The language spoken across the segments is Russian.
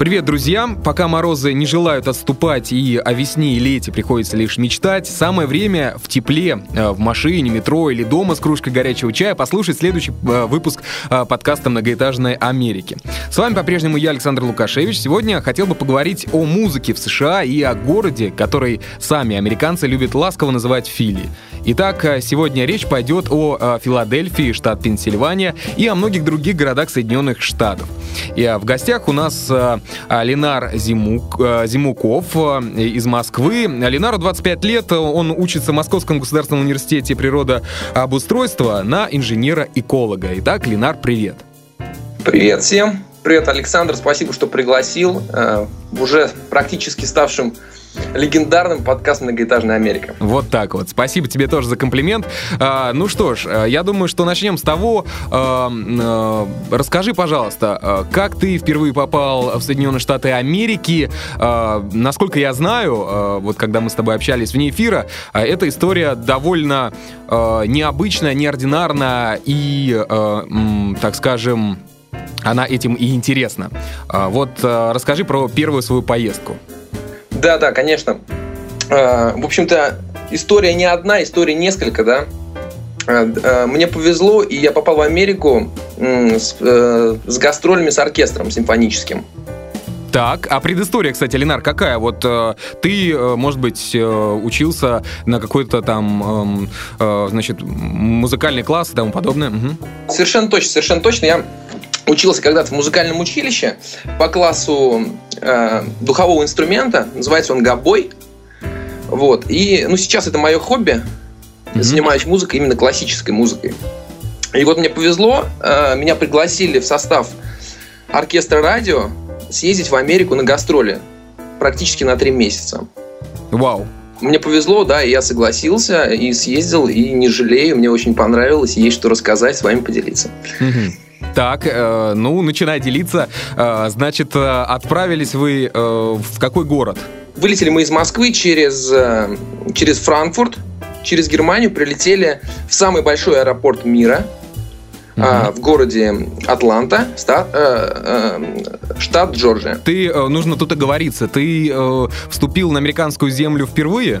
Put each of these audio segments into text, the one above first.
Привет, друзья! Пока морозы не желают отступать и о весне и лете приходится лишь мечтать, самое время в тепле, э, в машине, метро или дома с кружкой горячего чая послушать следующий э, выпуск э, подкаста «Многоэтажной Америки». С вами по-прежнему я, Александр Лукашевич. Сегодня хотел бы поговорить о музыке в США и о городе, который сами американцы любят ласково называть Фили. Итак, сегодня речь пойдет о Филадельфии, штат Пенсильвания, и о многих других городах Соединенных Штатов. И в гостях у нас Ленар Зимук, э, Зимуков э, из Москвы. Ленару 25 лет, он учится в Московском государственном университете природообустройства на инженера-эколога. Итак, Ленар, привет. Привет всем. Привет, Александр. Спасибо, что пригласил. Э, уже практически ставшим легендарным подкаст «Многоэтажная Америка». Вот так вот. Спасибо тебе тоже за комплимент. А, ну что ж, э, я думаю, что начнем с того. А, а, расскажи, пожалуйста, как ты впервые попал в Соединенные Штаты Америки? А, насколько я знаю, а, вот когда мы с тобой общались вне эфира, а, эта история довольно а, необычная, неординарная и, а, так скажем, она этим и интересна. А, вот а, расскажи про первую свою поездку. Да, да, конечно. А, в общем-то, история не одна, история несколько, да. А, а, мне повезло, и я попал в Америку с, э, с гастролями с оркестром симфоническим. Так, а предыстория, кстати, Ленар, какая? Вот э, ты, э, может быть, э, учился на какой-то там, э, э, значит, музыкальный класс и тому подобное? Угу. Совершенно точно, совершенно точно. Я учился когда-то в музыкальном училище по классу э, духового инструмента, называется он габой. Вот. И, ну, сейчас это мое хобби. Mm-hmm. Занимаюсь музыкой, именно классической музыкой. И вот мне повезло, э, меня пригласили в состав оркестра радио съездить в Америку на гастроли практически на три месяца. Вау. Мне повезло, да, и я согласился и съездил, и не жалею, мне очень понравилось, есть что рассказать, с вами поделиться. Угу. Так, э, ну, начинай делиться. Э, значит, э, отправились вы э, в какой город? Вылетели мы из Москвы через, э, через Франкфурт, через Германию, прилетели в самый большой аэропорт мира, э, в городе Атланта, штат, э, э, штат Джорджия. Ты, э, нужно тут оговориться, ты э, вступил на американскую землю впервые?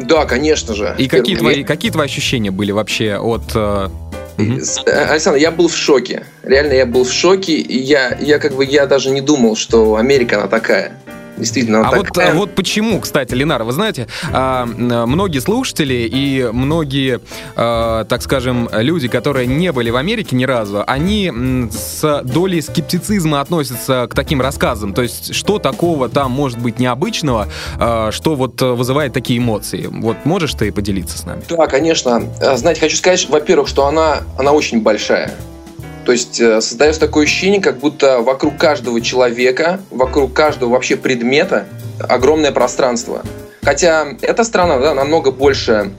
Да, конечно же. И какие твои, какие твои ощущения были вообще от... Угу. Александр, я был в шоке. Реально, я был в шоке. Я, я как бы я даже не думал, что Америка она такая. Действительно, а вот, а вот почему, кстати, Ленар, вы знаете, а, многие слушатели и многие, а, так скажем, люди, которые не были в Америке ни разу, они с долей скептицизма относятся к таким рассказам. То есть, что такого там может быть необычного, а, что вот вызывает такие эмоции? Вот можешь ты поделиться с нами? Да, конечно. Знаете, хочу сказать, во-первых, что она, она очень большая. То есть э, создается такое ощущение, как будто вокруг каждого человека, вокруг каждого вообще предмета огромное пространство. Хотя эта страна да, намного больше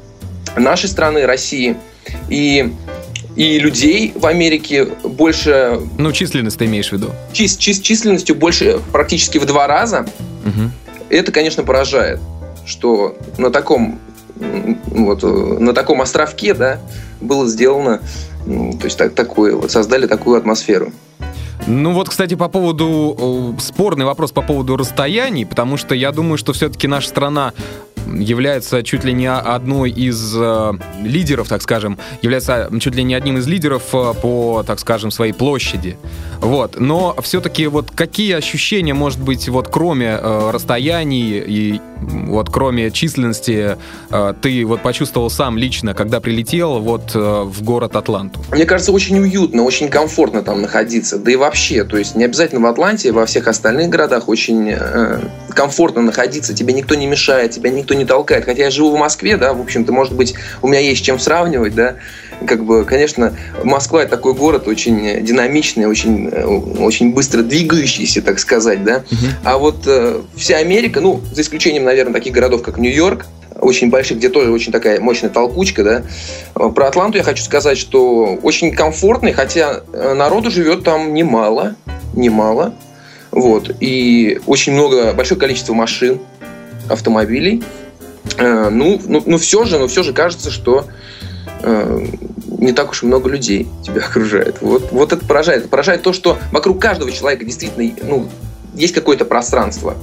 нашей страны, России. И и людей в Америке больше... Ну, численность ты имеешь в виду? Чис, чис, численностью больше практически в два раза. Угу. Это, конечно, поражает, что на таком вот, на таком островке да, было сделано то есть так, такое, вот создали такую атмосферу. Ну вот, кстати, по поводу спорный вопрос по поводу расстояний, потому что я думаю, что все-таки наша страна является чуть ли не одной из э, лидеров, так скажем, является чуть ли не одним из лидеров э, по, так скажем, своей площади. Вот. Но все-таки вот какие ощущения, может быть, вот кроме э, расстояний и вот кроме численности, э, ты вот почувствовал сам лично, когда прилетел вот э, в город Атланту? Мне кажется, очень уютно, очень комфортно там находиться. Да и вообще, то есть не обязательно в Атланте, во всех остальных городах очень э, комфортно находиться. Тебе никто не мешает, тебя никто не толкает. Хотя я живу в Москве, да, в общем-то, может быть, у меня есть чем сравнивать, да. Как бы, конечно, Москва это такой город очень динамичный, очень, очень быстро двигающийся, так сказать, да. Uh-huh. А вот э, вся Америка, ну, за исключением, наверное, таких городов, как Нью-Йорк, очень больших, где тоже очень такая мощная толкучка, да. Про Атланту я хочу сказать, что очень комфортный, хотя народу живет там немало, немало. Вот. И очень много, большое количество машин, автомобилей. Э, ну, ну, ну все же, но все же кажется, что э, не так уж и много людей тебя окружает. Вот, вот это поражает. Это поражает то, что вокруг каждого человека действительно ну, есть какое-то пространство.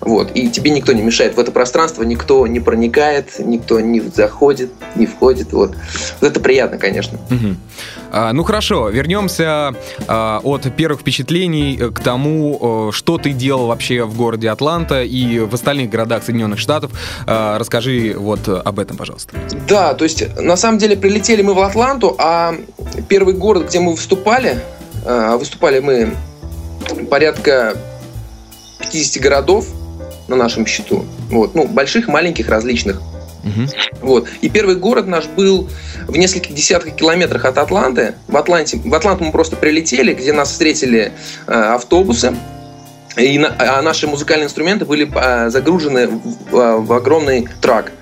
Вот. И тебе никто не мешает. В это пространство никто не проникает, никто не заходит, не входит. Вот, вот это приятно, конечно. Угу. А, ну хорошо, вернемся а, от первых впечатлений к тому, что ты делал вообще в городе Атланта и в остальных городах Соединенных Штатов. А, расскажи вот об этом, пожалуйста. Да, то есть на самом деле прилетели мы в Атланту, а первый город, где мы выступали, а, выступали мы порядка 50 городов, на нашем счету. Вот. Ну, больших, маленьких, различных. Угу. Вот. И первый город наш был в нескольких десятках километрах от Атланты. В, Атланте, в Атланту мы просто прилетели, где нас встретили э, автобусы. И на, а наши музыкальные инструменты были э, загружены в, в, в огромный трак,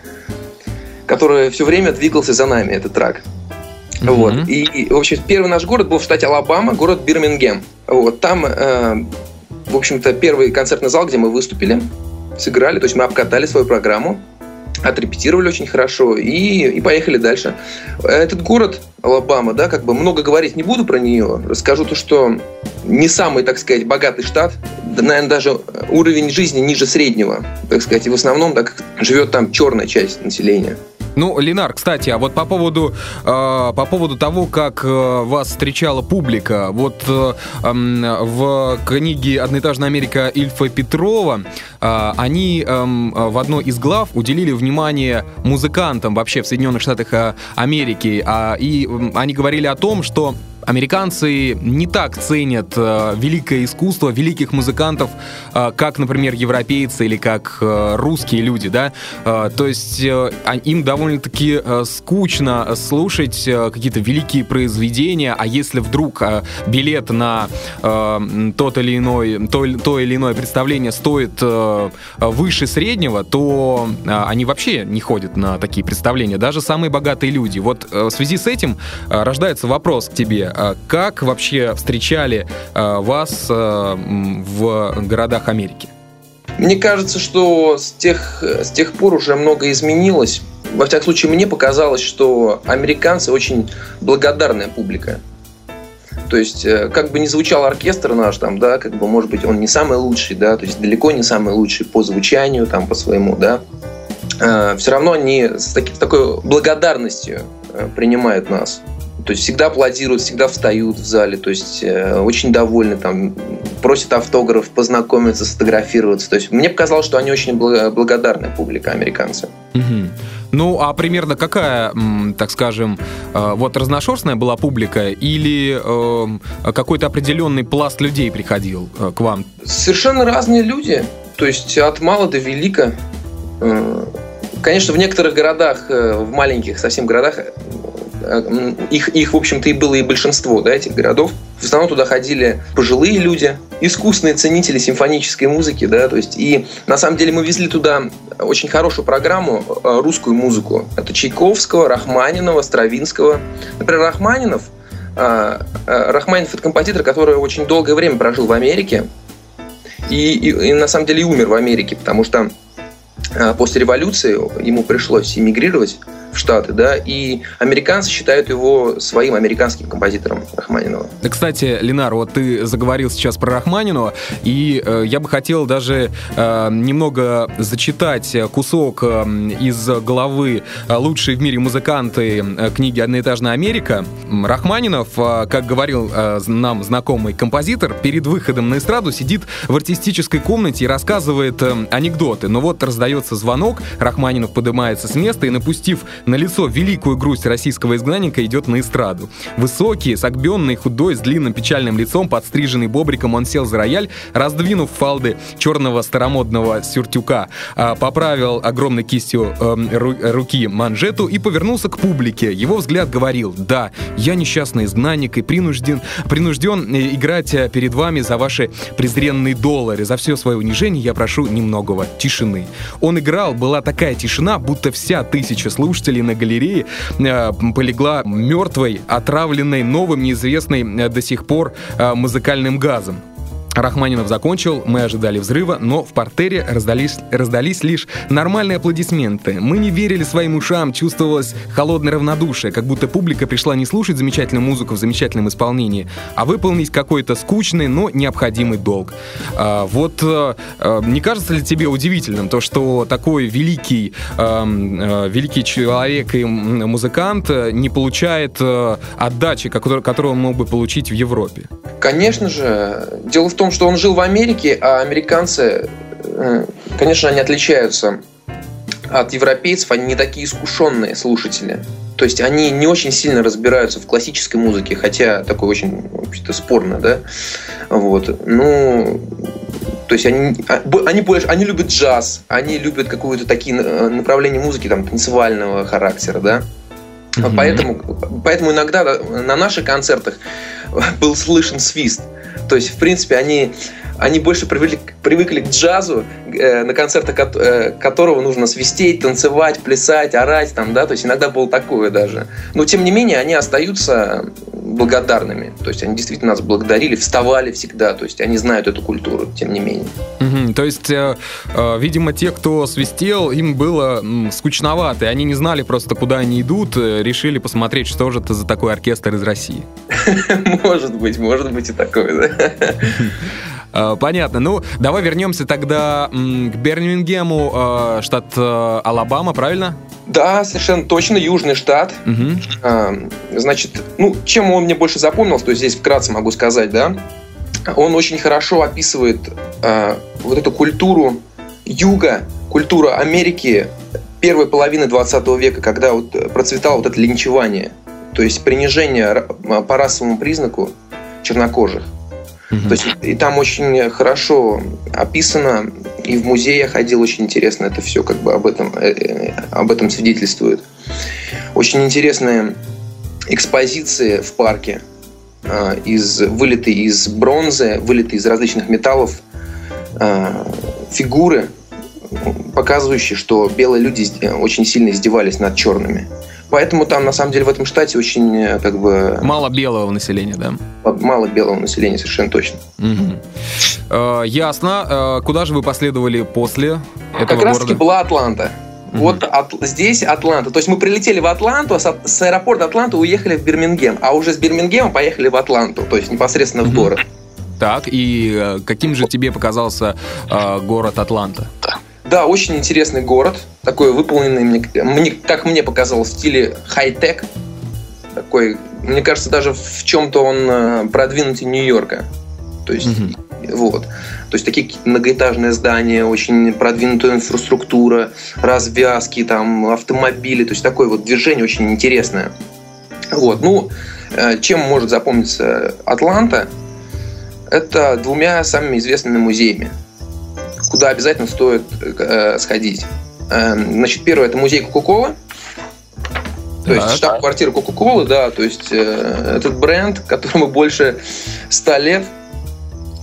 который все время двигался за нами, этот трак. Mm-hmm. Вот. И, в общем, первый наш город был в штате Алабама, город Бирмингем. Вот. Там, э, в общем-то, первый концертный зал, где мы выступили сыграли, то есть мы обкатали свою программу, отрепетировали очень хорошо и, и поехали дальше. Этот город, Алабама, да, как бы много говорить не буду про нее. Расскажу то, что не самый, так сказать, богатый штат, наверное, даже уровень жизни ниже среднего, так сказать, и в основном так живет там черная часть населения. Ну, Ленар, кстати, а вот по поводу, э, по поводу того, как э, вас встречала публика, вот э, в книге «Одноэтажная Америка» Ильфа Петрова э, они э, в одной из глав уделили внимание музыкантам вообще в Соединенных Штатах э, Америки, э, и они говорили о том, что американцы не так ценят э, великое искусство великих музыкантов, э, как, например, европейцы или как э, русские люди, да. Э, то есть э, им довольно-таки э, скучно слушать э, какие-то великие произведения, а если вдруг э, билет на э, тот или иной, то, то или иное представление стоит э, выше среднего, то э, они вообще не ходят на такие представления, даже самые богатые люди. Вот э, в связи с этим э, рождается вопрос к тебе. А как вообще встречали а, вас а, в городах Америки? Мне кажется, что с тех, с тех пор уже много изменилось. Во всяком случае, мне показалось, что американцы очень благодарная публика. То есть, э, как бы не звучал оркестр наш, там, да, как бы, может быть, он не самый лучший, да, то есть далеко не самый лучший по звучанию, там, по своему, да, все равно они с, таки, с такой благодарностью э, принимают нас. То есть всегда аплодируют, всегда встают в зале, то есть э, очень довольны, там, просят автограф, познакомиться, сфотографироваться. То есть мне показалось, что они очень благодарная публика, американцы. Угу. Ну, а примерно какая, так скажем, э, вот разношерстная была публика или э, какой-то определенный пласт людей приходил э, к вам? Совершенно разные люди. То есть от мала до велика. Конечно, в некоторых городах, в маленьких совсем городах, их, их, в общем-то, и было и большинство, да, этих городов. В основном туда ходили пожилые люди, искусные ценители симфонической музыки, да, то есть, и на самом деле мы везли туда очень хорошую программу, э, русскую музыку. Это Чайковского, Рахманинова, Стравинского. Например, Рахманинов, э, Рахманинов это композитор, который очень долгое время прожил в Америке, и, и, и на самом деле и умер в Америке, потому что после революции ему пришлось эмигрировать Штаты, да, и американцы считают его своим американским композитором Рахманинова. Кстати, Ленар, вот ты заговорил сейчас про Рахманинова, и э, я бы хотел даже э, немного зачитать кусок э, из главы «Лучшие в мире музыканты» э, книги «Одноэтажная Америка». Рахманинов, э, как говорил э, нам знакомый композитор, перед выходом на эстраду сидит в артистической комнате и рассказывает э, анекдоты. Но вот раздается звонок, Рахманинов поднимается с места и, напустив На лицо великую грусть российского изгнанника идет на эстраду. Высокий, согбенный, худой, с длинным печальным лицом, подстриженный бобриком, он сел за рояль, раздвинув фалды черного старомодного сюртюка, а, поправил огромной кистью э, руки манжету и повернулся к публике. Его взгляд говорил, да, я несчастный изгнанник и принужден, принужден э, играть э, перед вами за ваши презренные доллары. За все свое унижение я прошу немногого тишины. Он играл, была такая тишина, будто вся тысяча слушателей на галерее э, полегла мертвой, отравленной новым, неизвестной э, до сих пор э, музыкальным газом. Рахманинов закончил, мы ожидали взрыва, но в портере раздались, раздались лишь нормальные аплодисменты. Мы не верили своим ушам, чувствовалось холодное равнодушие, как будто публика пришла не слушать замечательную музыку в замечательном исполнении, а выполнить какой-то скучный, но необходимый долг. А, вот а, не кажется ли тебе удивительным то, что такой великий, а, а, великий человек и музыкант не получает а, отдачи, которую, которую он мог бы получить в Европе? Конечно же. Дело в том, что он жил в Америке, а американцы, э, конечно, они отличаются от европейцев, они не такие искушенные слушатели. То есть они не очень сильно разбираются в классической музыке, хотя такое очень вообще-то спорно, да. Вот. Ну, то есть они, а, они больше, они любят джаз, они любят какую-то такие э, направления музыки там танцевального характера, да. Mm-hmm. Поэтому, поэтому иногда на наших концертах был слышен свист. То есть, в принципе, они, они больше привыкли, привыкли к джазу, э, на концертах э, которого нужно свистеть, танцевать, плясать, орать, там, да, то есть иногда было такое даже. Но, тем не менее, они остаются благодарными. То есть они действительно нас благодарили, вставали всегда. То есть они знают эту культуру, тем не менее. Угу, то есть, э, э, видимо, те, кто свистел, им было м, скучновато. И они не знали просто, куда они идут. Э, решили посмотреть, что же это за такой оркестр из России. Может быть, может быть и такое, да. Э, понятно. Ну, давай вернемся тогда к Бирмингему, э, штат э, Алабама, правильно? Да, совершенно точно, Южный штат. Угу. Значит, ну, чем он мне больше запомнился, то здесь вкратце могу сказать, да. Он очень хорошо описывает вот эту культуру юга, культуру Америки первой половины 20 века, когда вот процветало вот это линчевание, то есть принижение по расовому признаку чернокожих. Угу. То есть и там очень хорошо описано, и в музее я ходил, очень интересно это все как бы об этом, э, э, об этом свидетельствует. Очень интересные экспозиции в парке, а, из, вылитые из бронзы, вылитые из различных металлов, а, фигуры, показывающие, что белые люди очень сильно издевались над черными. Поэтому там, на самом деле, в этом штате очень, э, как бы... Мало белого населения, да? Мало белого населения, совершенно точно. Угу. Э, ясно. Э, куда же вы последовали после этого Как раз-таки была Атланта. Угу. Вот от, здесь Атланта. То есть мы прилетели в Атланту, а с, с аэропорта Атланты уехали в Бирмингем, а уже с Бирмингема поехали в Атланту, то есть непосредственно угу. в город. Так, и э, каким же тебе показался э, город Атланта? Да, очень интересный город, такой выполненный, мне, мне, как мне показалось, в стиле хай-тек. Такой, мне кажется, даже в чем-то он э, продвинутый Нью-Йорка. То есть, mm-hmm. вот. То есть такие многоэтажные здания, очень продвинутая инфраструктура, развязки, там, автомобили. То есть такое вот движение очень интересное. Вот. Ну, э, чем может запомниться Атланта? Это двумя самыми известными музеями куда обязательно стоит э, сходить. Э, значит, первое это музей Кока-Колы. То есть штаб-квартира Кока-Колы, да, то есть э, этот бренд, которому больше ста лет,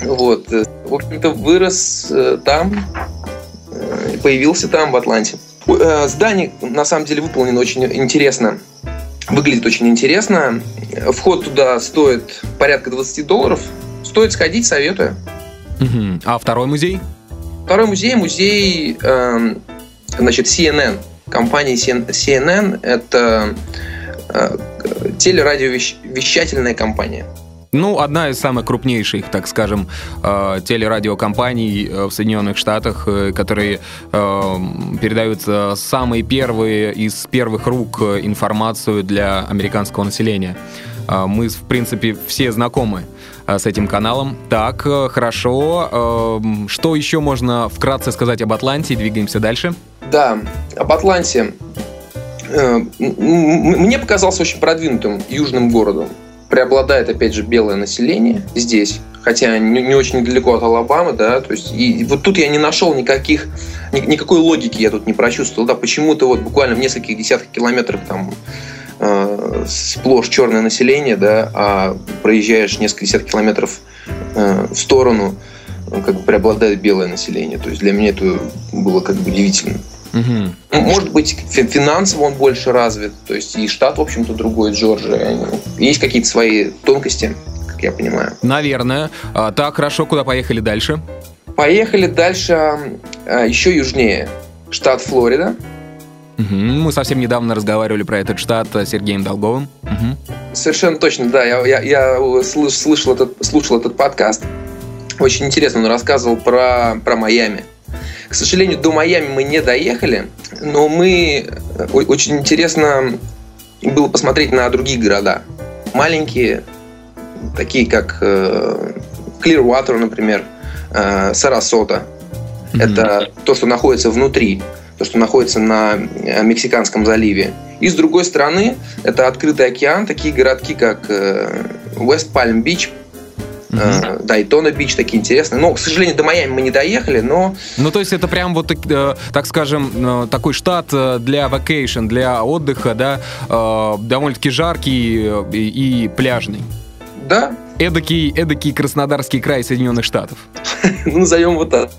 вот, э, в общем-то, вырос э, там, э, появился там, в Атланте. Э, здание, на самом деле, выполнено очень интересно, выглядит очень интересно. Вход туда стоит порядка 20 долларов. Стоит сходить, советую. Угу. А второй музей? Второй музей, музей э, значит, CNN. Компания CNN – это э, телерадиовещательная компания. Ну, одна из самых крупнейших, так скажем, э, телерадиокомпаний э, в Соединенных Штатах, которые передают самые первые из первых рук информацию для американского населения. Мы, в принципе, все знакомы Э, с этим каналом. Так, э, хорошо. Эм, что еще можно вкратце сказать об Атланте? Двигаемся дальше. Да, об Атланте. э, мне показался очень продвинутым южным городом. Преобладает, опять же, белое население здесь, хотя не, очень далеко от Алабамы, да, то есть и вот тут я не нашел никаких, ни, никакой логики я тут не прочувствовал, да, почему-то вот буквально в нескольких десятках километров там э, сплошь черное население, да, а проезжаешь несколько десятков километров э, в сторону, как бы преобладает белое население. То есть для меня это было как бы удивительно. Угу. Может быть, финансово он больше развит, то есть и штат, в общем-то, другой, Джорджия. Есть какие-то свои тонкости, как я понимаю. Наверное. А, так, хорошо, куда поехали дальше? Поехали дальше а, еще южнее. Штат Флорида. Угу. Мы совсем недавно разговаривали про этот штат с Сергеем Долговым. Угу. Совершенно точно, да. Я, я, я слышал, этот, слушал этот подкаст. Очень интересно, он рассказывал про, про Майами. К сожалению, до Майами мы не доехали, но мы э, очень интересно было посмотреть на другие города. Маленькие, такие как э, Clearwater, например, э, Сарасота. Mm-hmm. Это то, что находится внутри, то, что находится на Мексиканском заливе. И с другой стороны, это открытый океан, такие городки, как Palm Beach, Uh-huh. Дайтона Бич, такие интересные. Но, к сожалению, до Майами мы не доехали, но... Ну, то есть это прям вот, э, так скажем, э, такой штат для vacation, для отдыха, да, довольно-таки жаркий и пляжный. Да. Эдакий, эдакий Краснодарский край Соединенных Штатов. Ну, назовем вот так.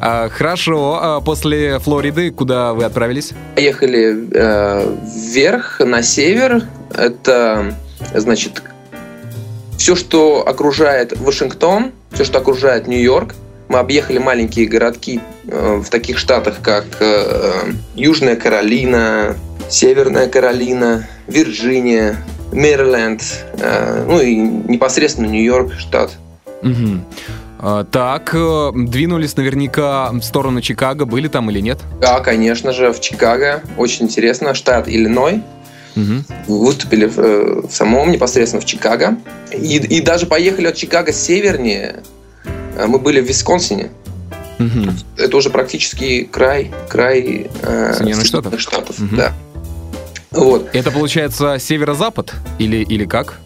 А, хорошо. А после Флориды куда вы отправились? Поехали э, вверх, на север. Это, значит, все, что окружает Вашингтон, все, что окружает Нью-Йорк, мы объехали маленькие городки э, в таких штатах, как э, Южная Каролина, Северная Каролина, Вирджиния, Мэриленд, э, ну и непосредственно Нью-Йорк штат. Угу. Так, двинулись наверняка в сторону Чикаго, были там или нет? Да, конечно же, в Чикаго. Очень интересно. Штат Иллиной. Угу. Выступили в, э, в самом непосредственно в Чикаго. И, и даже поехали от Чикаго севернее. Э, мы были в Висконсине. Угу. Это уже практически край, край э, Соединенных Штатов. Штатов угу. да. Вот. Это получается северо-запад или, или как?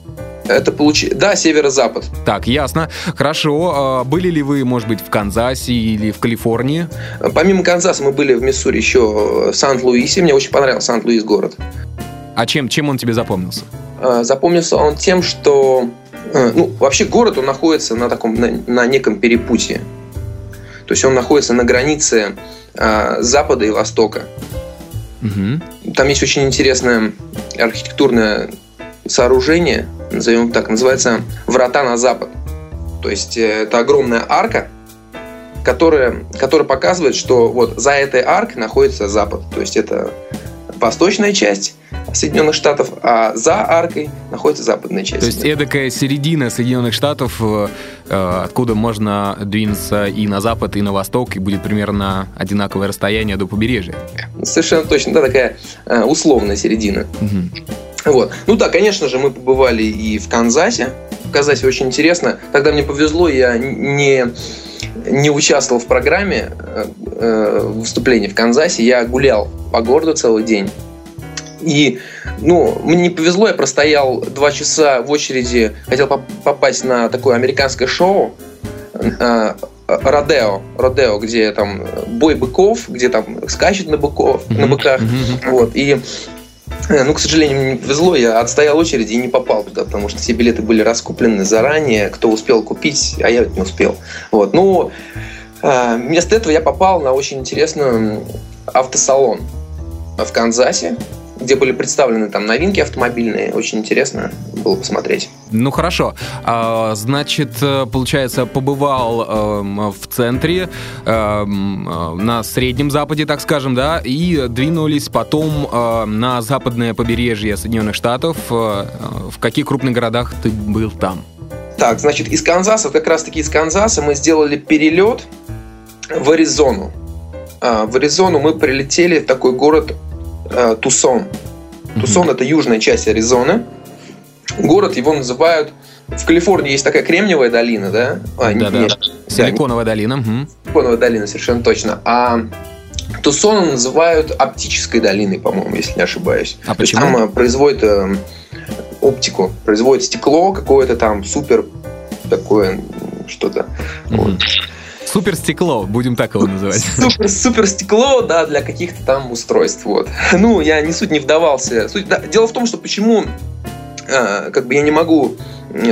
Это получи... Да, северо-запад. Так, ясно. Хорошо. А были ли вы, может быть, в Канзасе или в Калифорнии? Помимо Канзаса мы были в Миссури еще в Сант-Луисе. Мне очень понравился Сант-Луис город. А чем, чем он тебе запомнился? А, запомнился он тем, что э, ну, вообще город он находится на таком на, на неком перепутье. То есть он находится на границе а, запада и востока. Угу. Там есть очень интересное архитектурное сооружение, назовем так, называется врата на запад. То есть э, это огромная арка, которая, которая показывает, что вот за этой аркой находится запад. То есть это восточная часть Соединенных Штатов, а за аркой находится западная часть. То есть эдакая середина Соединенных Штатов, э, э, откуда можно двинуться и на запад, и на восток, и будет примерно одинаковое расстояние до побережья. Совершенно точно, да, такая э, условная середина. Угу. Вот. Ну да, конечно же, мы побывали и в Канзасе. В Канзасе очень интересно. Тогда мне повезло, я не не участвовал в программе э, выступления в Канзасе, я гулял по городу целый день. И, ну, мне не повезло, я простоял два часа в очереди, хотел попасть на такое американское шоу, э, Родео, Родео, где там бой быков, где там скачут на быков, на быках, вот, и э, ну, к сожалению, мне не повезло, я отстоял очередь и не попал туда, потому что все билеты были раскуплены заранее, кто успел купить, а я не успел. Вот, ну, э, вместо этого я попал на очень интересный автосалон в Канзасе, где были представлены там новинки автомобильные. Очень интересно было посмотреть. Ну хорошо. А, значит, э, получается, побывал э, в центре, э, на Среднем Западе, так скажем, да, и двинулись потом э, на западное побережье Соединенных Штатов. Э, в каких крупных городах ты был там? Так, значит, из Канзаса, как раз-таки из Канзаса мы сделали перелет в Аризону. А, в Аризону мы прилетели в такой город э, Тусон. Тусон это южная часть Аризоны. Город его называют в Калифорнии есть такая кремниевая долина, да? А, да, нет, да. Силиконовая долина. Угу. Силиконовая долина, совершенно точно. А Тусон называют оптической долиной, по-моему, если не ошибаюсь. А То есть почему? там э, производят э, оптику, производят стекло какое-то там супер такое что-то. Мгм. Супер стекло, будем так его называть. Супер, супер стекло, да, для каких-то там устройств. Вот. Ну, я не суть не вдавался. Суть, да, дело в том, что почему э, как бы я не могу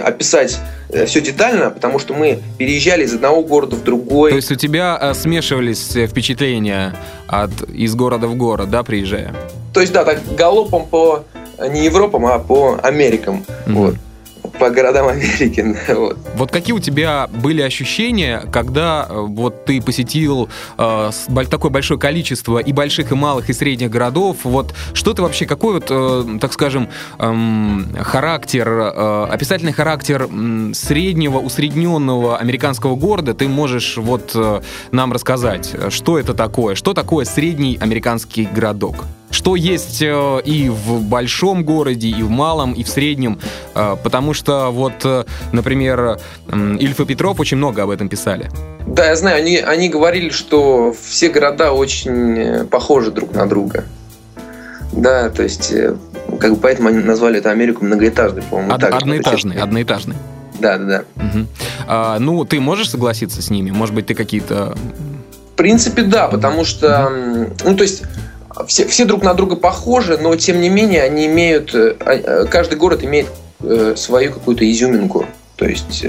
описать все детально, потому что мы переезжали из одного города в другой. То есть у тебя э, смешивались э, впечатления от, из города в город, да, приезжая? То есть, да, так галопом по э, не Европам, а по Америкам. Мгм. Вот. По городам Америки. Вот. Вот какие у тебя были ощущения, когда э, вот ты посетил э, такое большое количество и больших, и малых, и средних городов? Вот что ты вообще, какой вот, э, так скажем, эм, характер, э, описательный характер среднего, усредненного американского города ты можешь вот э, нам рассказать? Что это такое? Что такое средний американский городок? Что есть э, и в большом городе, и в малом, и в среднем? Э, Потому что вот, э, например, м, Ильф и Петров очень много об этом писали. Да, я знаю, они, они говорили, что все города очень э, похожи друг на друга. Да, то есть, э, как бы поэтому они назвали это Америку многоэтажной, по-моему. Од- так же. одноэтажный, одноэтажный. Да, да, да. Мгм. А, ну, ты можешь согласиться с ними? Может быть, ты какие-то... В принципе, да, потому что, ну, то есть, все, все друг на друга похожи, но тем не менее они имеют, э, а- э, каждый город имеет э, свою какую-то изюминку. То есть,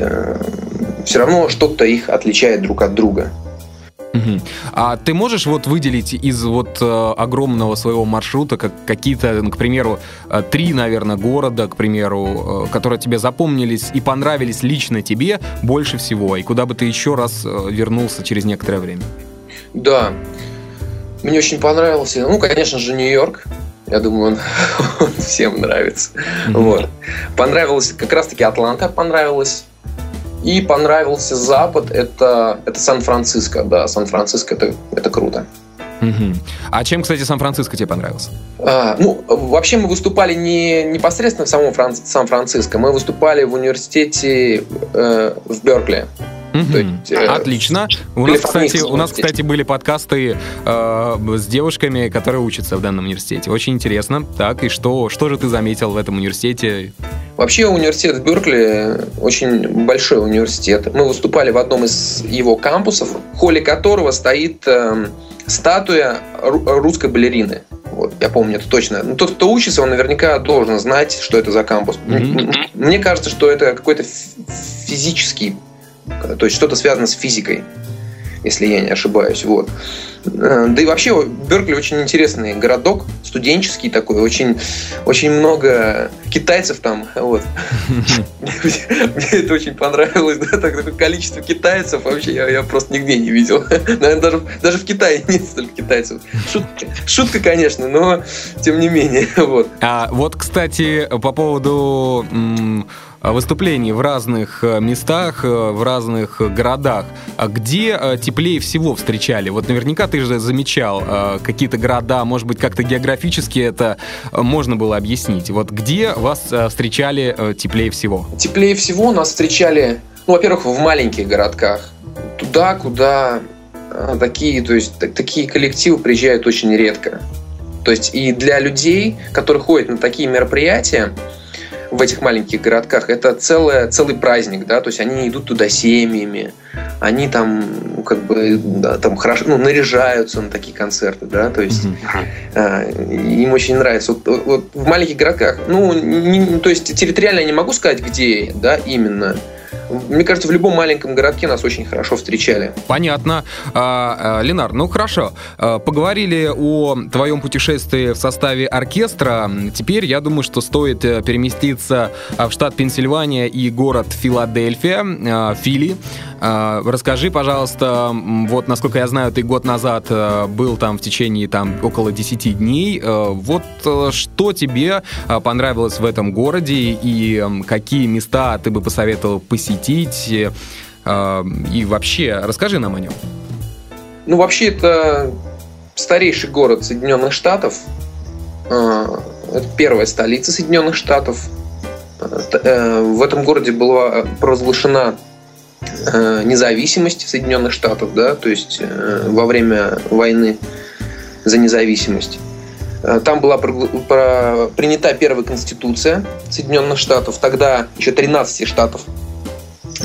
все равно что-то их отличает друг от друга. Мгм. А ты можешь вот выделить из вот э, огромного своего маршрута как, какие-то, ну, к примеру, три, наверное, города, к примеру, э, которые тебе запомнились и понравились лично тебе больше всего, и куда бы ты еще раз вернулся через некоторое время? Да, мне очень понравился, ну, конечно же, Нью-Йорк. Я думаю, он, он всем нравится. Мгм. Вот. Понравилась как раз-таки Атланта понравилась. И понравился Запад, это, это Сан-Франциско. Да, Сан-Франциско это, это круто. Мгм. А чем, кстати, Сан-Франциско тебе понравился? А, ну, вообще мы выступали не непосредственно в самом Фран- Сан-Франциско, мы выступали в университете э, в Беркли. То есть, э, Отлично. У нас, кстати, у нас, кстати, были подкасты э, с девушками, которые учатся в данном университете. Очень интересно. Так, и что, что же ты заметил в этом университете? Вообще университет в Беркли очень большой университет. Мы выступали в одном из его кампусов, в холле которого стоит эм, статуя ру- русской балерины. Вот, я помню это точно. Ну, тот, кто учится, он наверняка должен знать, что это за кампус. М- Мне кажется, что это какой-то фи- физический, э, то есть что-то связано с физикой, если я не ошибаюсь. Вот. Э, Да и вообще Беркли очень интересный городок, студенческий такой, очень, очень много китайцев там. Вот. Мне это очень понравилось, да, так- такое количество китайцев вообще я, я просто нигде не видел. Наверное, даже, даже в Китае нет столько китайцев. Шутка, шутка, конечно, но тем не менее, вот. А вот, кстати, по поводу выступлений в разных э, местах, э, в разных городах, а где э, теплее всего встречали? Вот наверняка ты же замечал какие-то города, может быть, как-то географически это можно было объяснить. Вот где вас встречали теплее всего? Теплее всего нас встречали, ну, во-первых, в маленьких городках. Туда, куда такие, то есть так- такие коллективы приезжают очень редко. То есть и для людей, которые ходят на такие мероприятия в этих маленьких городках, это целое, целый праздник, да, то есть они идут туда семьями, они там, ну, как бы, да, там хорошо, ну, наряжаются на такие концерты, да, то есть Мгм. а, им очень нравится. Вот, вот- в маленьких городках, ну, не- то есть территориально я не могу сказать, где, да, именно. Мне кажется, в любом маленьком городке нас очень хорошо встречали. Понятно. А, а, Ленар, ну хорошо. А, Поговорили о твоем путешествии в составе оркестра. Теперь я думаю, что стоит э, переместиться в штат Пенсильвания и город Филадельфия, Фили. Расскажи, пожалуйста, вот насколько я знаю, ты год назад э, был там в течение там около 10 дней. Э, Вот что тебе понравилось в этом городе и какие места ты бы посоветовал посетить? Э, а, И вообще, расскажи нам о нем. Ну, вообще, это старейший город Соединенных Штатов. А, Это первая столица Соединенных Штатов. Т- э, В этом городе была провозглашена э, независимость Соединенных Штатов, да, то есть э, во время войны за независимость. Э, там была принята первая конституция Соединенных Штатов, тогда еще 13 штатов.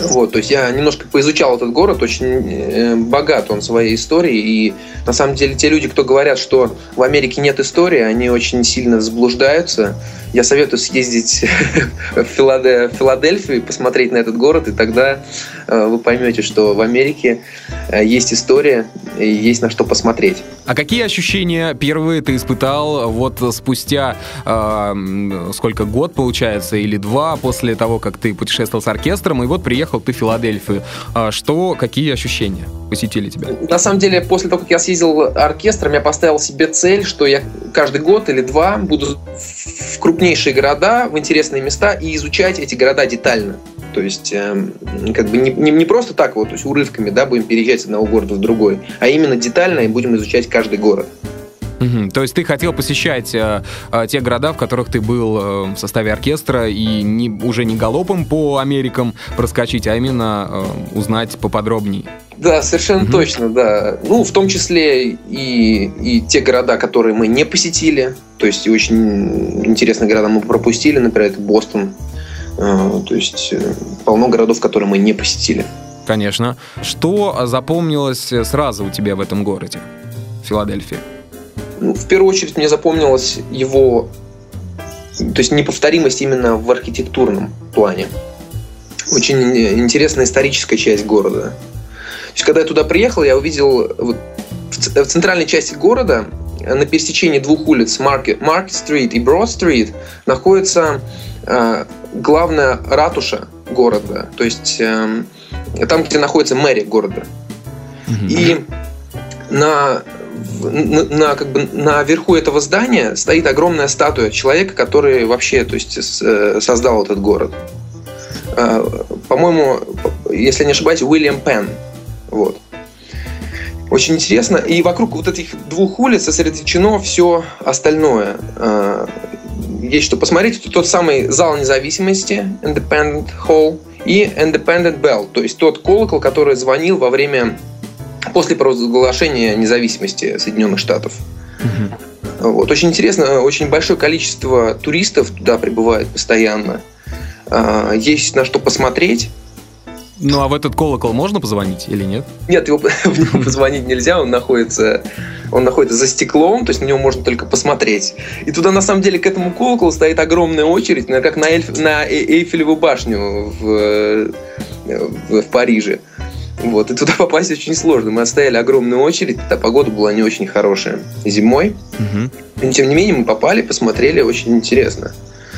Вот, то есть я немножко поизучал этот город, очень э, богат он своей историей, и на самом деле те люди, кто говорят, что в Америке нет истории, они очень сильно заблуждаются. Я советую съездить в Филадельфию и посмотреть на этот город, и тогда э, вы поймете, что в Америке э, есть история и есть на что посмотреть. А какие ощущения первые ты испытал вот спустя э, сколько год получается или два после того, как ты путешествовал с оркестром и вот приехал ты в Филадельфию? А что, какие ощущения посетили тебя? На самом деле после того, как я съездил оркестром, я поставил себе цель, что я каждый год или два буду в крупнейшие города, в интересные места и изучать эти города детально. То есть, э, как бы не, не, не просто так вот, то есть урывками, да, будем переезжать с одного города в другой, а именно детально и будем изучать каждый город. Угу. То есть ты хотел посещать э, э, те города, в которых ты был э, в составе оркестра, и не, уже не галопом по Америкам проскочить, а именно э, узнать поподробнее. Да, совершенно угу. точно, да. Ну, в том числе и, и те города, которые мы не посетили. То есть очень интересные города мы пропустили, например, это Бостон. Э, то есть э, полно городов, которые мы не посетили. Конечно. Что запомнилось сразу у тебя в этом городе, Филадельфии? Ну, в первую очередь мне запомнилось его, то есть неповторимость именно в архитектурном плане. Очень интересная историческая часть города. То есть, когда я туда приехал, я увидел вот, в центральной части города на пересечении двух улиц Market, Market Street и Broad Street находится э, главная ратуша города, то есть э, там, где находится мэрия города. Mm-hmm. И на на, как бы, на верху этого здания стоит огромная статуя человека, который вообще то есть, э, создал этот город. Э, по-моему, если не ошибаюсь, Уильям Пен. Вот. Очень интересно. И вокруг вот этих двух улиц сосредоточено все остальное. Э, есть что посмотреть. Это тот самый зал независимости, Independent Hall, и Independent Bell, то есть тот колокол, который звонил во время после провозглашения независимости Соединенных Штатов. Угу. Вот. Очень интересно, очень большое количество туристов туда прибывает постоянно. А, есть на что посмотреть. Ну а в этот колокол можно позвонить или нет? Нет, его, в него позвонить нельзя, он находится, он находится за стеклом, то есть на него можно только посмотреть. И туда на самом деле к этому колоколу стоит огромная очередь, как на, Эльф, на Эйфелеву башню в, в, в Париже. Вот, и туда попасть очень сложно. Мы отстояли огромную очередь, а погода была не очень хорошая зимой. Угу. Но, тем не менее, мы попали, посмотрели, очень интересно.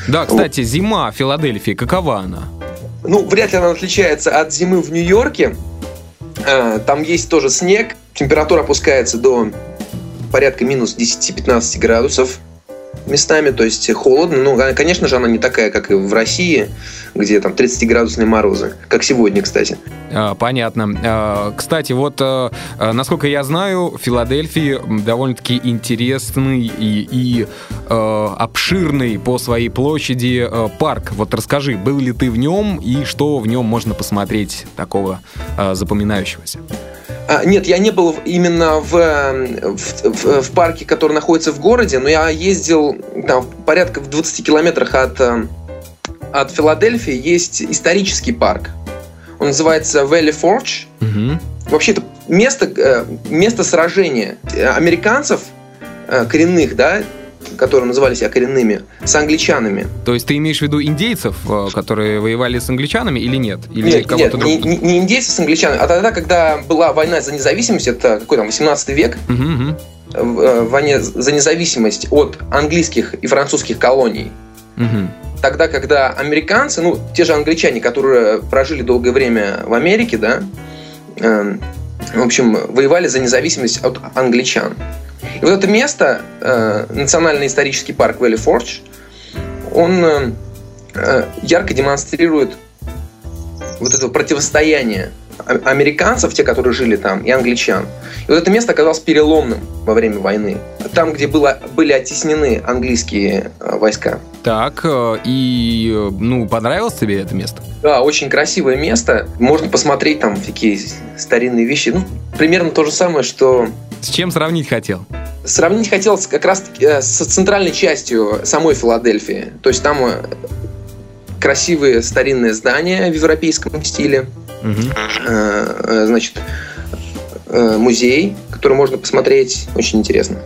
Да, кстати, вот. зима в Филадельфии, какова она? Ну, вряд ли она отличается от зимы в Нью-Йорке. А, там есть тоже снег, температура опускается до порядка минус 10-15 градусов местами, то есть холодно. Ну, конечно же, она не такая, как и в России, где там 30-градусные морозы, как сегодня, кстати. А, понятно. А, кстати, вот, э, э, насколько я знаю, в Филадельфии довольно-таки интересный и, и э, обширный по своей площади парк. Вот расскажи, был ли ты в нем и что в нем можно посмотреть такого запоминающегося? А, нет, я не был именно в, в, в, в парке, который находится в городе, но я ездил там порядка в 20 километрах от, от Филадельфии есть исторический парк. Он называется Valley Forge. Угу. Вообще это место, э, место сражения американцев э, коренных, да, которые называли себя коренными, с англичанами. То есть ты имеешь в виду индейцев, э, которые воевали с англичанами или нет? Или нет, нет не, не, не индейцев с англичанами, а тогда, когда была война за независимость, это какой там, 18 век, угу, угу. Войне за независимость от английских и французских колоний. Угу. Тогда, когда американцы, ну, те же англичане, которые прожили долгое время в Америке, да, э, в общем, воевали за независимость от англичан. И вот это место, э, Национальный исторический парк Вэлли Фордж, он э, э, ярко демонстрирует вот это противостояние американцев, те, которые жили там, и англичан. И вот это место оказалось переломным во время войны. Там, где было, были оттеснены английские э, войска. Так, э, и, ну, понравилось тебе это место? Да, очень красивое место. Можно посмотреть там такие старинные вещи. Ну, примерно то же самое, что... С чем сравнить хотел? сравнить хотелось как раз с центральной частью самой Филадельфии. То есть там красивые старинные здания в европейском стиле. Угу. Значит, музей, который можно посмотреть, очень интересно.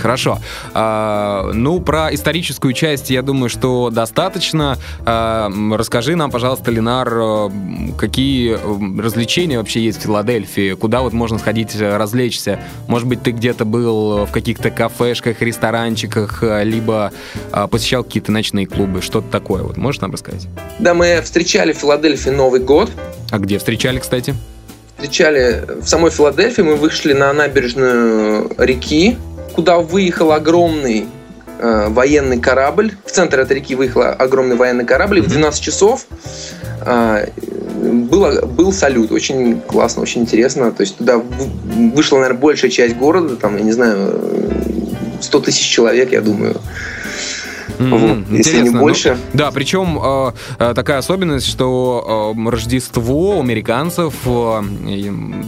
Хорошо. А, ну, про историческую часть, я думаю, что достаточно. А, расскажи нам, пожалуйста, Ленар, э, какие э, развлечения вообще есть в Филадельфии? Куда вот можно сходить э, развлечься? Может быть, ты где-то был в каких-то кафешках, ресторанчиках, либо посещал какие-то ночные клубы? Что-то такое. Вот можешь нам рассказать? Да, мы встречали в Филадельфии Новый год. А где встречали, кстати? Встречали в самой Филадельфии. Мы вышли на набережную реки куда выехал огромный э, военный корабль. В центр этой реки выехал огромный военный корабль. И в 12 часов э, было, был салют. Очень классно, очень интересно. То есть туда вышла, наверное, большая часть города. Там, я не знаю, 100 тысяч человек, я думаю. Mm-hmm. Вот, если не ну, больше. Ну, да, причем э, э, такая особенность, что э, Рождество американцев, э,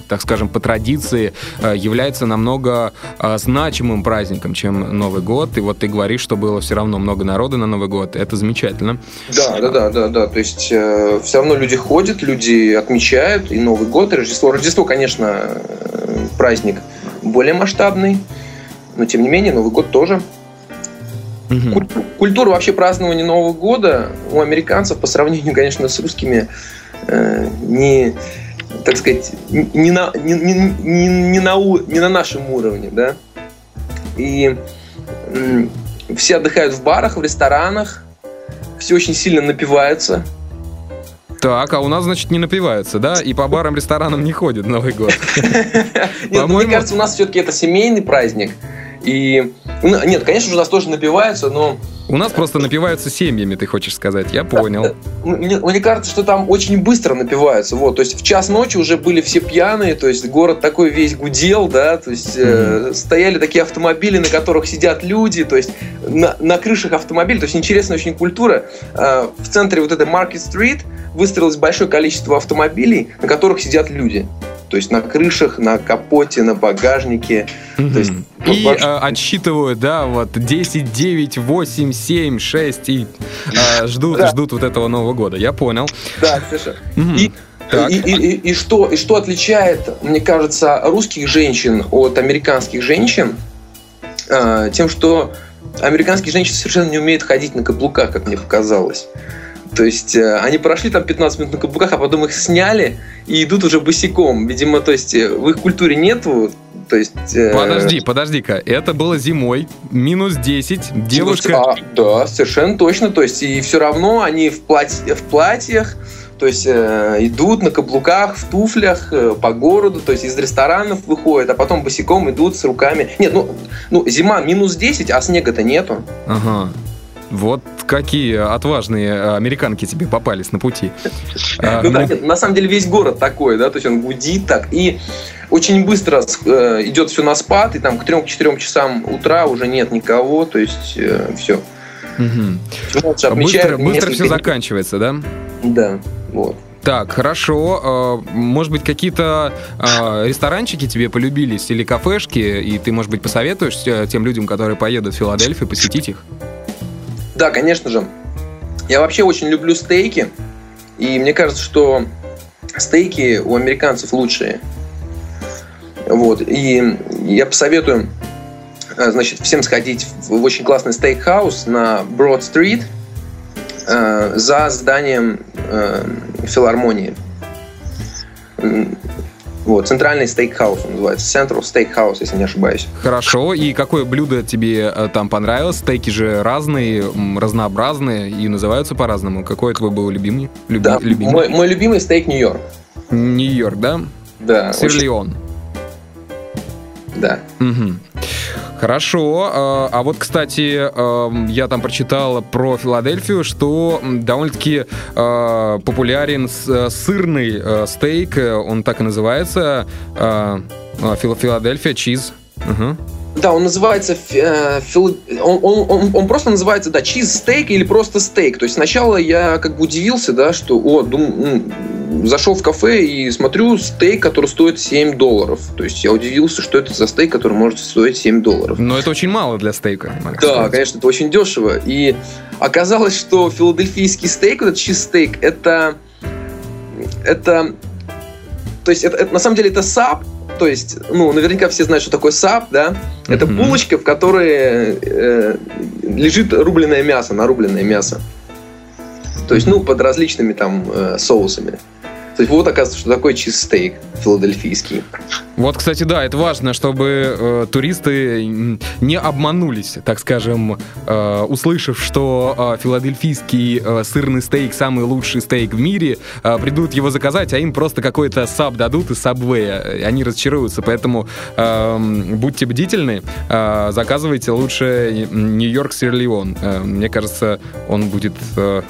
так скажем, по традиции, э, является намного э, значимым праздником, чем Новый год. И вот ты говоришь, что было все равно много народа на Новый год. Это замечательно. Да, да, да, да, да. То есть э, все равно люди ходят, люди отмечают и Новый год, и Рождество. Рождество, конечно, э, праздник более масштабный, но тем не менее Новый год тоже. Угу. Культура вообще празднования Нового года у американцев по сравнению, конечно, с русскими э, не, так сказать, не на, не, не, не, не, на, не на нашем уровне, да. И все отдыхают в барах, в ресторанах, все очень сильно напиваются. Так, а у нас, значит, не напиваются, да? И по барам, ресторанам не ходят Новый год. Нет, мне кажется, у нас все-таки это семейный праздник. И ну, нет, конечно же, у нас тоже напиваются, но... У нас просто напиваются семьями, ты хочешь сказать, я понял. Мне, мне кажется, что там очень быстро напиваются, вот, то есть в час ночи уже были все пьяные, то есть город такой весь гудел, да, то есть mm-hmm. э, стояли такие автомобили, на которых сидят люди, то есть на, на крышах автомобилей, то есть интересная очень культура. Э, в центре вот этой Market Street выстроилось большое количество автомобилей, на которых сидят люди. То есть на крышах, на капоте, на багажнике. Mm-hmm. То есть, и ваш... э, отсчитывают, да, вот 10, 9, 8, 7, 6 и э, ждут, да. ждут вот этого Нового года. Я понял. Да, слушай. Mm-hmm. И И, и, и, и, что, и что отличает, мне кажется, русских женщин от американских женщин? Э, тем, что американские женщины совершенно не умеют ходить на каблуках, как мне показалось. То есть э, они прошли там 15 минут на каблуках, а потом их сняли и идут уже босиком. Видимо, то есть э, в их культуре нету то есть, э... Подожди, подожди-ка. Это было зимой, минус 10, девушка... А, да, совершенно точно. То есть, и все равно они в, платье, в платьях, то есть э, идут на каблуках, в туфлях э, по городу, то есть из ресторанов выходят, а потом босиком идут с руками. Нет, ну, ну зима минус 10, а снега-то нету. Ага. Вот какие отважные э, американки тебе попались на пути. Ну да, ну, на самом деле весь город такой, да, то есть он гудит так. И очень быстро э, идет все на спад, и там к 3-4 часам утра уже нет никого, то есть э, все. Быстро, быстро все заканчивается, да? Да, вот. Так, хорошо. Может быть, какие-то ресторанчики тебе полюбились или кафешки, и ты, может быть, посоветуешь тем людям, которые поедут в Филадельфию, посетить их? Да, конечно же. Я вообще очень люблю стейки. И мне кажется, что стейки у американцев лучшие. Вот. И я посоветую э, значит, всем сходить в очень классный стейкхаус на Брод-стрит э, за зданием э, филармонии. Вот, центральный стейкхаус он называется. Central Steakhouse, если не ошибаюсь. Хорошо. И какое блюдо тебе э, там понравилось? Стейки же разные, разнообразные и называются по-разному. Какой твой был любимый? Люби, да, любимый? Мой, мой любимый стейк Нью-Йорк. Нью-Йорк, да? Да. Сирлеон. Очень... Да. Угу. Хорошо. А, а вот, кстати, я там прочитал про Филадельфию, что довольно-таки а, популярен сырный а, стейк, он так и называется, Филадельфия чиз. Угу. Да, он называется, э, он, он, он, он просто называется, да, чиз стейк или просто стейк. То есть сначала я как бы удивился, да, что, о, дум, зашел в кафе и смотрю стейк, который стоит 7 долларов. То есть я удивился, что это за стейк, который может стоить 7 долларов. Но это очень мало для стейка. Да, сказать. конечно, это очень дешево. И оказалось, что филадельфийский стейк, вот этот чизстейк, это... Это... То есть, это, это, на самом деле, это сап, то есть, ну, наверняка все знают, что такое сап, да? Это mm-hmm. булочка, в которой э, лежит рубленое мясо, нарубленное мясо. То есть, ну, под различными там э, соусами. То есть вот оказывается, что такое чизстейк филадельфийский. Вот, кстати, да, это важно, чтобы э, туристы не обманулись, так скажем, э, услышав, что э, филадельфийский э, сырный стейк самый лучший стейк в мире, э, придут его заказать, а им просто какой-то саб дадут из сабвея. Они разочаруются, поэтому э, будьте бдительны, э, заказывайте лучше Нью-Йорк Сирлеон. Э, мне кажется, он будет э,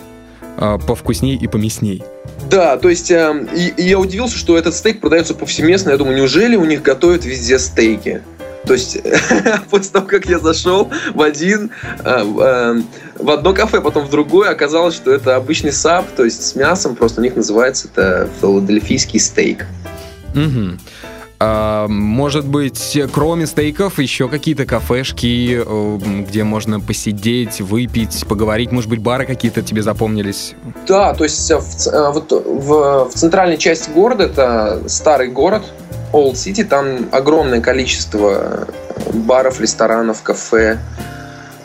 повкусней и помесней. Да, то есть э, и, и я удивился, что этот стейк продается повсеместно. Я думаю, неужели у них готовят везде стейки? То есть после того, как я зашел в один, э, э, в одно кафе, потом в другое, оказалось, что это обычный сап, то есть с мясом, просто у них называется это филадельфийский стейк. Угу. А, может быть, кроме стейков, еще какие-то кафешки, э, где можно посидеть, выпить, поговорить? Может быть, бары какие-то тебе запомнились? Да, то есть э, в, э, вот в, в центральной части города, это старый город, Old City, там огромное количество баров, ресторанов, кафе,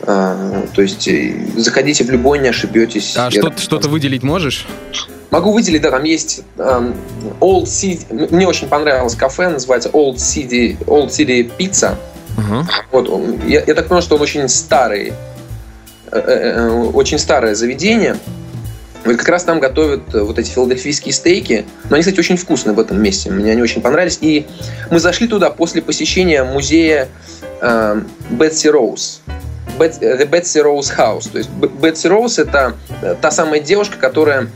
то есть заходите в любой, не ошибетесь. А что-то, что-то выделить можешь? Могу выделить, да, там есть um, Old City, мне очень понравилось кафе, называется Old City, Old City Pizza. Uh-huh. Вот, я, я так понял, что он очень старый, э, э, э, очень старое заведение. И как раз там готовят вот эти филадельфийские стейки. Но они, кстати, очень вкусные в этом месте. Мне они очень понравились. И мы зашли туда после посещения музея э, Бетси Роуз. The Betsy Rose House. То есть Бетси Роуз это та самая девушка, которая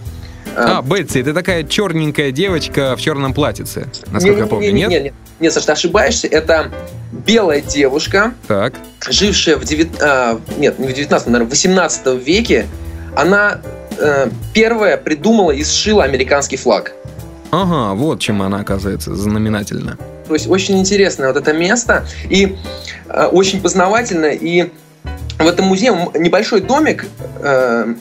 а, а, Бетси, это такая черненькая девочка в черном платьице, насколько не, я помню, не, нет? Нет, нет, ты ошибаешься. Это белая девушка, так. жившая в 9... А, нет, не в 19, наверное, в 18 веке. Она э, первая придумала и сшила американский флаг. Ага, вот чем она оказывается знаменательна. То есть очень интересное вот это место и э, очень познавательно. И в этом музее небольшой домик, э,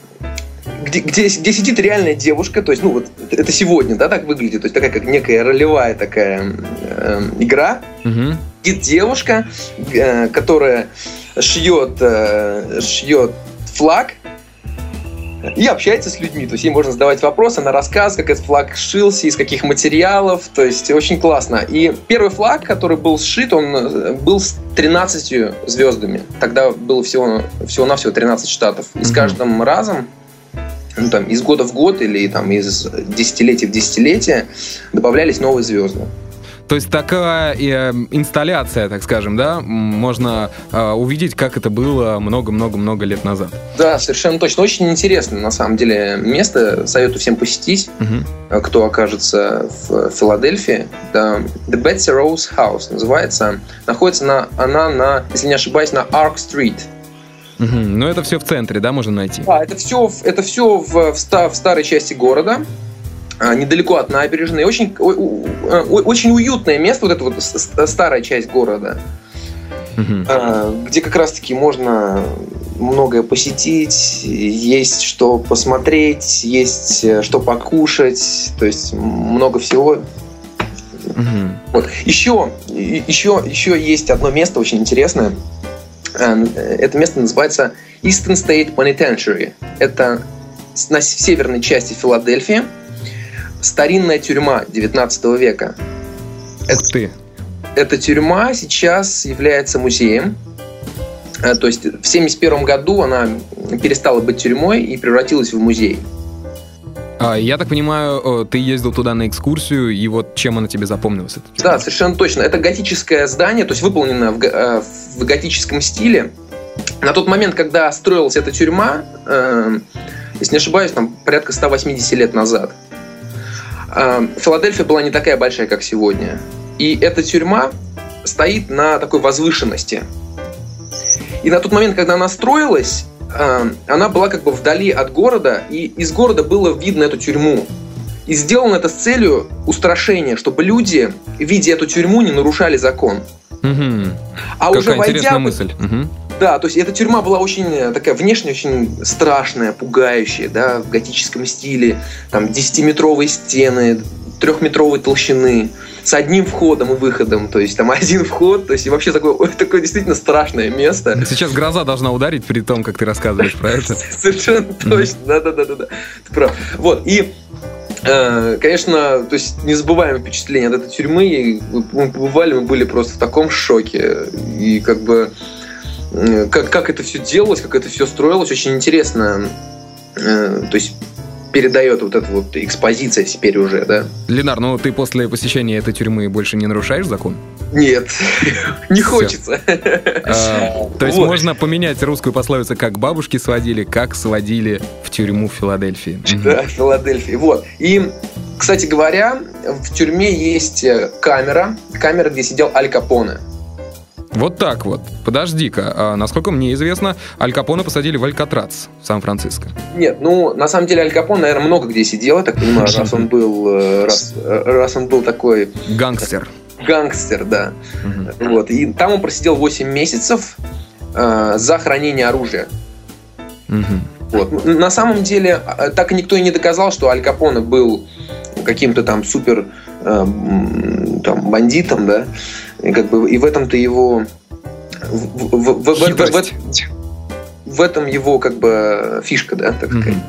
где, где, где сидит реальная девушка, то есть, ну вот это сегодня, да, так выглядит, то есть такая как некая ролевая такая э, игра. Угу. Сидит девушка, э, которая шьет, э, шьет флаг, и общается с людьми. То есть ей можно задавать вопросы, она рассказывает, как этот флаг шился, из каких материалов. То есть очень классно. И первый флаг, который был сшит, он э, был с 13 звездами. Тогда было всего, всего-навсего 13 штатов. И с каждым разом ну, там, из года в год или там, из десятилетия в десятилетие добавлялись новые звезды. То есть такая э, инсталляция, так скажем, да, можно э, увидеть, как это было много-много-много лет назад. Да, совершенно точно. Очень интересно, на самом деле, место. Советую всем посетить, угу. кто окажется в Филадельфии. Да, The Betsy Rose House называется. Находится на, она на, если не ошибаюсь, на Ark Street. Угу. Но это все в центре, да, можно найти? Да, это все, это все в, в, в старой части города а, недалеко от набережной. Очень, очень уютное место, вот это вот старая часть города, угу. где как раз-таки можно многое посетить, есть что посмотреть, есть э, что покушать, то есть много всего. Угу. Вот. Еще, еще, еще есть одно место очень интересное. Эм, это место называется Eastern State Penitentiary. Это на северной части Филадельфии. Старинная тюрьма 19 века. Ух ты! Эта тюрьма сейчас является музеем. Э, то есть в 1971 году она перестала быть тюрьмой и превратилась в музей. А, я так понимаю, ты ездил туда на экскурсию, и вот чем она тебе запомнилась? Да, совершенно точно. Это готическое здание, то есть выполнено в, э, в готическом стиле. На тот момент, когда строилась эта тюрьма, э, если не ошибаюсь, там порядка 180 лет назад, э, Филадельфия была не такая большая, как сегодня. И эта тюрьма стоит на такой возвышенности. И на тот момент, когда она строилась, Эм, она была как бы вдали от города, и из города было видно эту тюрьму. И сделано это с целью устрашения, чтобы люди, видя эту тюрьму, не нарушали закон. Угу. А Какая уже интересная войдя... мысль. Мгм. Да, то есть эта тюрьма была очень э, такая внешне очень страшная, пугающая, да, в готическом стиле, там 10-метровые стены, трехметровой толщины, с одним входом и выходом, то есть там один вход, то есть и вообще такое, такое действительно страшное место. Сейчас гроза должна ударить при том, как ты рассказываешь про это. Совершенно точно, да-да-да-да, ты прав. Вот, и э, Конечно, то есть незабываемое впечатление от этой тюрьмы. Мы побывали, мы были просто в таком шоке. И как бы как, как это все делалось, как это все строилось, очень интересно. э, То есть передает вот эта вот экспозиция теперь уже, да? Ленар, ну ты после посещения этой тюрьмы больше не нарушаешь закон? Нет, не хочется. А, То есть можно поменять русскую пословицу «как бабушки сводили», «как сводили в тюрьму в Филадельфии». Да, в Филадельфии. Вот. И, кстати говоря, в тюрьме есть э, камера, камера, где сидел Аль Капоне. Вот так вот. Подожди-ка. а, насколько мне известно, Аль Капоне посадили в Алькатрац в Сан-Франциско. Нет, ну, на самом деле Аль Капон, наверное, много где сидел, я так понимаю, раз он был, э, раз, э, раз он был такой Гангстер. гангстер, да. Мгм. Вот. И там он просидел 8 месяцев э, за хранение оружия. Мгм. Вот. На самом деле, э, так и никто и не доказал, что Аль Капоне был каким-то там супер э, там, бандитом, да, и как бы и в этом-то его в, в- в- в- в- Хитрость. в- в этом его как бы фишка, да, так сказать. Мгм.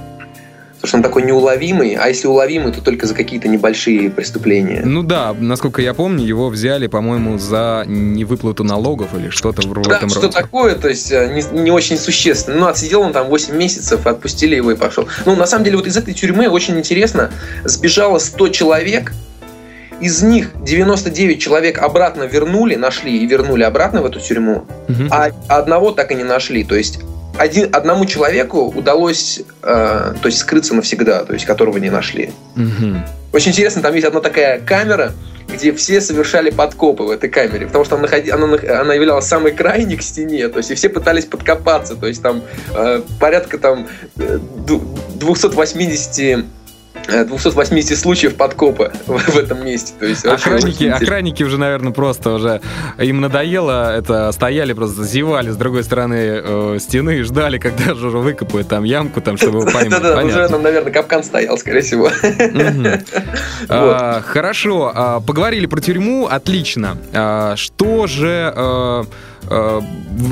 Потому что он такой неуловимый, а если уловимый, то только за какие-то небольшие преступления. Ну да, насколько я помню, его взяли, по-моему, за невыплату налогов или что-то в, в Да, этом что роде. такое, то есть э, не, не очень существенно. Ну, отсидел он там 8 месяцев, отпустили его и пошел. Ну, на самом деле, вот из этой тюрьмы очень интересно, сбежало 100 человек, из них 99 человек обратно вернули, нашли и вернули обратно в эту тюрьму, Мгм. а одного так и не нашли. То есть один, одному человеку удалось э, то есть скрыться навсегда, то есть которого не нашли. Мгм. Очень интересно, там есть одна такая камера, где все совершали подкопы в этой камере, потому что она, находи- она, она являлась самой крайней к стене, то есть и все пытались подкопаться, то есть там э, порядка там э, ду- 280 э, 280 случаев подкопа в, этом месте. То есть Охранники, очень охранники уже, наверное, просто уже им надоело это, стояли просто зевали с другой стороны э, стены и ждали, когда же уже выкопают там ямку, там, чтобы его поймать. Да-да, уже там, наверное, капкан стоял, скорее всего. А, Хорошо, а, поговорили про тюрьму, отлично. А, Что же э, э,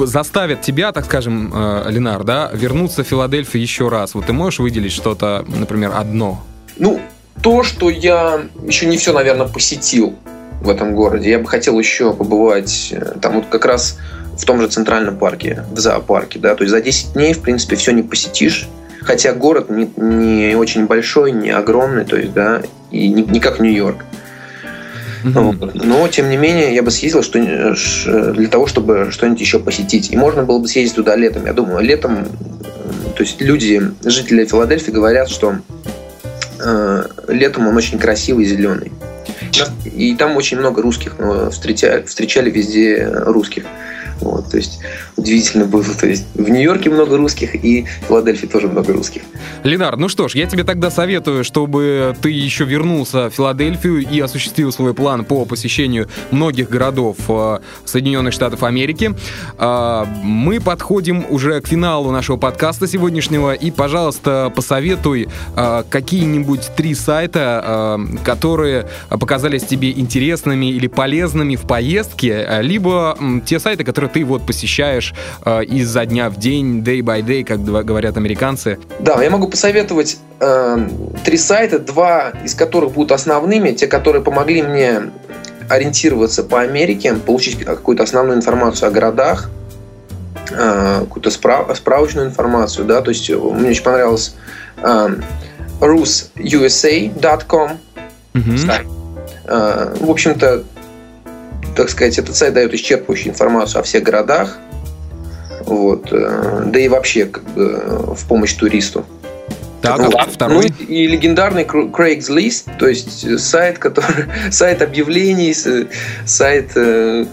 заставит тебя, так скажем, э, Ленар, да, вернуться в Филадельфию еще раз? Вот ты можешь выделить что-то, например, одно? Ну, то, что я еще не все, наверное, посетил в этом городе. Я бы хотел еще побывать э, там вот как раз в том же Центральном парке, в зоопарке, да, то есть за 10 дней, в принципе, все не посетишь, хотя город не, не очень большой, не огромный, то есть, да, и не, не как Нью-Йорк. Вот. Но, тем не менее, я бы съездил что, э, ш- для того, чтобы что-нибудь еще посетить. И можно было бы съездить туда летом. Я думаю, летом, э, то есть люди, жители Филадельфии говорят, что э, летом он очень красивый, зеленый. И там очень много русских, но встречали, встречали везде русских. Вот, то есть удивительно было. То есть в Нью-Йорке много русских, и в Филадельфии тоже много русских. Ленар, ну что ж, я тебе тогда советую, чтобы ты еще вернулся в Филадельфию и осуществил свой план по посещению многих городов э, Соединенных Штатов Америки. А, Мы подходим уже к финалу нашего подкаста сегодняшнего, и, пожалуйста, посоветуй э, какие-нибудь три сайта, э, которые показались тебе интересными или полезными в поездке, э, либо те сайты, которые ты вот посещаешь э, изо дня в день, day by day, как говорят американцы. Да, я могу посоветовать э, три сайта, два из которых будут основными, те, которые помогли мне ориентироваться по Америке, получить какую-то основную информацию о городах, э, какую-то справ- справочную информацию, да, то есть э, мне очень понравилось э, rususa.com сайт. Э, В общем-то, так сказать, этот сайт дает исчерпывающую информацию о всех городах, вот, э, да и вообще как бы, в помощь туристу. Так, Вот. а второй? Ну и, и легендарный Cra- Craigslist, то есть э, сайт, который сайт объявлений, сайт э,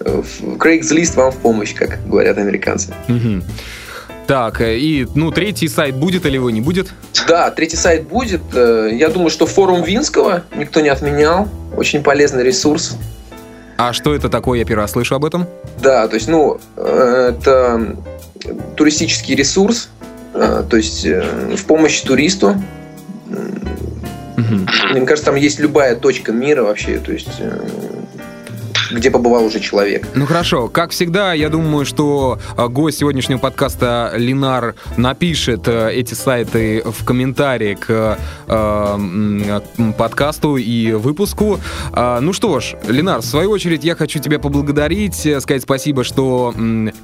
Craigslist вам в помощь, как говорят американцы. Мгм. Так, э, и, ну, третий сайт будет или его не будет? Да, третий сайт будет. Э, я думаю, что форум Винского никто не отменял. Очень полезный ресурс. А что это такое? Я первый раз слышу об этом. Да, то есть, ну, э, это туристический ресурс, то есть в помощь туристу. Угу. Мне кажется, там есть любая точка мира вообще, то есть где побывал уже человек. Ну хорошо, как всегда, я думаю, что а, гость сегодняшнего подкаста Линар напишет э, эти сайты в комментарии к э, подкасту и выпуску. А, ну что ж, Линар, в свою очередь я хочу тебя поблагодарить, э, сказать спасибо, что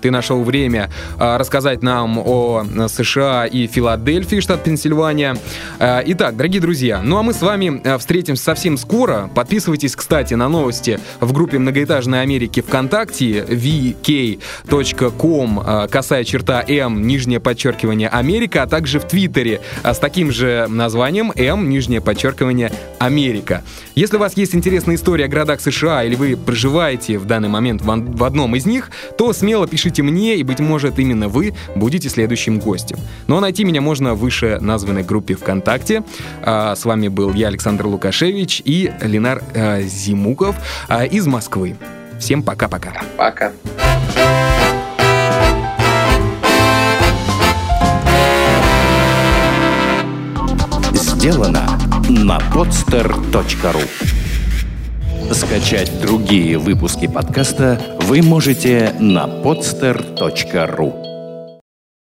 ты нашел время рассказать нам о США и Филадельфии, штат Пенсильвания. Итак, дорогие друзья, ну а мы с вами встретимся совсем скоро. Подписывайтесь, кстати, на новости в группе «Много многоэтажной Америки ВКонтакте vk.com, а, косая черта М, нижнее подчеркивание Америка, а также в Твиттере а, с таким же названием М, нижнее подчеркивание Америка. Если у вас есть интересная история о городах США или вы проживаете в данный момент в одном из них, то смело пишите мне, и, быть может, именно вы будете следующим гостем. Ну а найти меня можно в выше названной группе ВКонтакте. С вами был я, Александр Лукашевич, и Ленар Зимуков из Москвы. Москвы. Всем пока-пока. Пока. Сделано на podster.ru Скачать другие выпуски подкаста вы можете на podster.ru